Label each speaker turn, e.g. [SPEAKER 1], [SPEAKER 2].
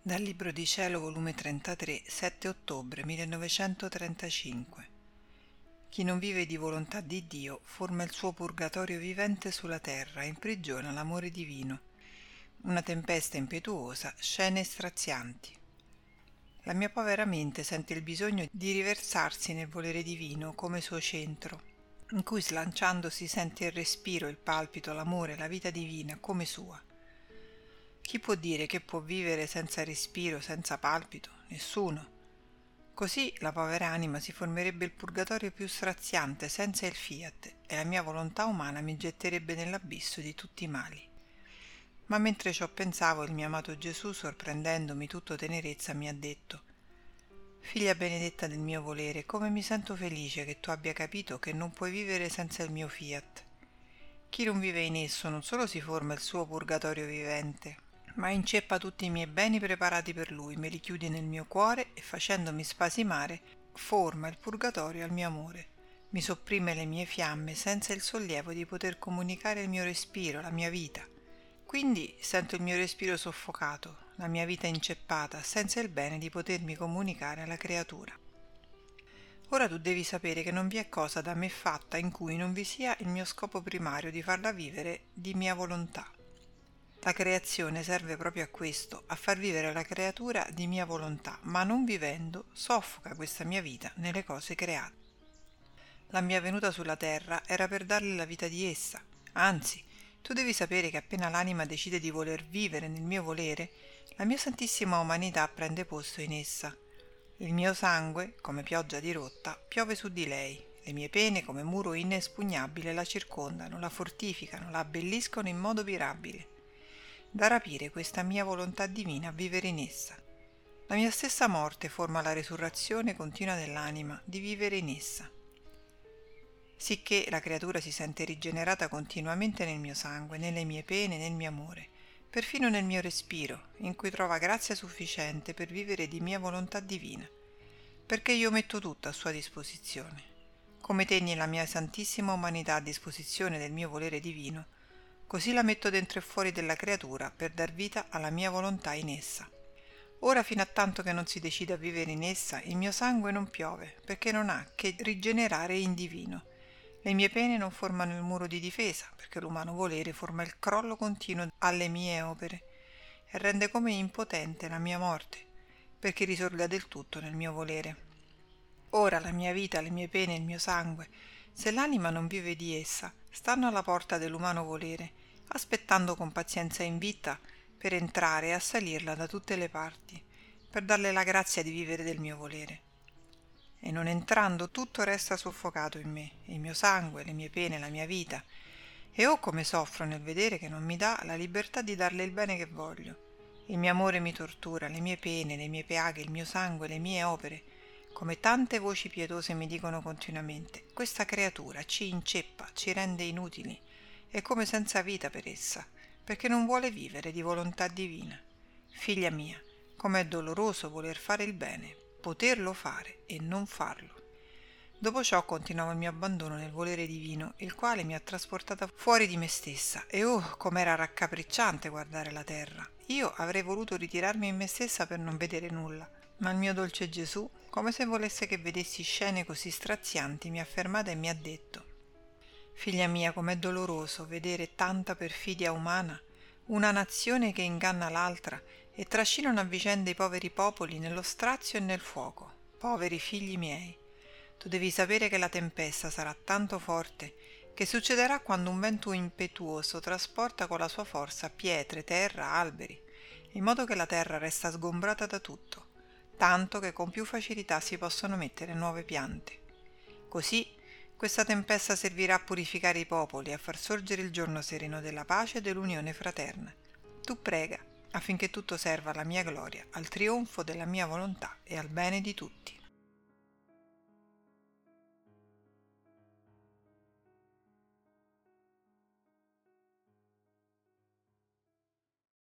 [SPEAKER 1] Dal Libro di Cielo, volume 33, 7 ottobre 1935. Chi non vive di volontà di Dio forma il suo purgatorio vivente sulla terra e imprigiona l'amore divino. Una tempesta impetuosa, scene strazianti. La mia povera mente sente il bisogno di riversarsi nel volere divino come suo centro, in cui slanciandosi sente il respiro, il palpito, l'amore, la vita divina come sua. Chi può dire che può vivere senza respiro, senza palpito? Nessuno. Così la povera anima si formerebbe il purgatorio più straziante senza il fiat e la mia volontà umana mi getterebbe nell'abisso di tutti i mali. Ma mentre ciò pensavo, il mio amato Gesù, sorprendendomi tutto tenerezza, mi ha detto Figlia benedetta del mio volere, come mi sento felice che tu abbia capito che non puoi vivere senza il mio fiat. Chi non vive in esso non solo si forma il suo purgatorio vivente, ma inceppa tutti i miei beni preparati per lui, me li chiude nel mio cuore e facendomi spasimare forma il purgatorio al mio amore. Mi sopprime le mie fiamme senza il sollievo di poter comunicare il mio respiro, la mia vita. Quindi sento il mio respiro soffocato, la mia vita inceppata, senza il bene di potermi comunicare alla creatura. Ora tu devi sapere che non vi è cosa da me fatta in cui non vi sia il mio scopo primario di farla vivere di mia volontà. La creazione serve proprio a questo, a far vivere la creatura di mia volontà, ma non vivendo soffoca questa mia vita nelle cose create. La mia venuta sulla terra era per darle la vita di essa, anzi, tu devi sapere che appena l'anima decide di voler vivere nel mio volere, la mia santissima umanità prende posto in essa. Il mio sangue, come pioggia di rotta, piove su di lei, le mie pene, come muro inespugnabile, la circondano, la fortificano, la abbelliscono in modo mirabile da rapire questa mia volontà divina a vivere in essa. La mia stessa morte forma la resurrezione continua dell'anima di vivere in essa. Sicché la creatura si sente rigenerata continuamente nel mio sangue, nelle mie pene, nel mio amore, perfino nel mio respiro, in cui trova grazia sufficiente per vivere di mia volontà divina, perché io metto tutto a sua disposizione. Come tegni la mia santissima umanità a disposizione del mio volere divino, così la metto dentro e fuori della creatura per dar vita alla mia volontà in essa. Ora fino a tanto che non si decide a vivere in essa, il mio sangue non piove, perché non ha che rigenerare in divino. Le mie pene non formano il muro di difesa, perché l'umano volere forma il crollo continuo alle mie opere e rende come impotente la mia morte, perché risorga del tutto nel mio volere. Ora la mia vita, le mie pene, il mio sangue, se l'anima non vive di essa, stanno alla porta dell'umano volere aspettando con pazienza in vita per entrare e assalirla da tutte le parti, per darle la grazia di vivere del mio volere. E non entrando tutto resta soffocato in me, il mio sangue, le mie pene, la mia vita, e oh come soffro nel vedere che non mi dà la libertà di darle il bene che voglio. Il mio amore mi tortura, le mie pene, le mie piaghe, il mio sangue, le mie opere, come tante voci pietose mi dicono continuamente, questa creatura ci inceppa, ci rende inutili, è come senza vita per essa, perché non vuole vivere di volontà divina. Figlia mia, com'è doloroso voler fare il bene, poterlo fare e non farlo. Dopo ciò continuavo il mio abbandono nel volere divino, il quale mi ha trasportata fuori di me stessa, e oh, com'era raccapricciante guardare la terra. Io avrei voluto ritirarmi in me stessa per non vedere nulla, ma il mio dolce Gesù, come se volesse che vedessi scene così strazianti, mi ha fermata e mi ha detto Figlia mia, com'è doloroso vedere tanta perfidia umana, una nazione che inganna l'altra e trascinano a vicenda i poveri popoli nello strazio e nel fuoco. Poveri figli miei, tu devi sapere che la tempesta sarà tanto forte che succederà quando un vento impetuoso trasporta con la sua forza pietre, terra, alberi, in modo che la terra resta sgombrata da tutto, tanto che con più facilità si possono mettere nuove piante. Così questa tempesta servirà a purificare i popoli a far sorgere il giorno sereno della pace e dell'unione fraterna. Tu prega affinché tutto serva alla mia gloria, al trionfo della mia volontà e al bene di tutti.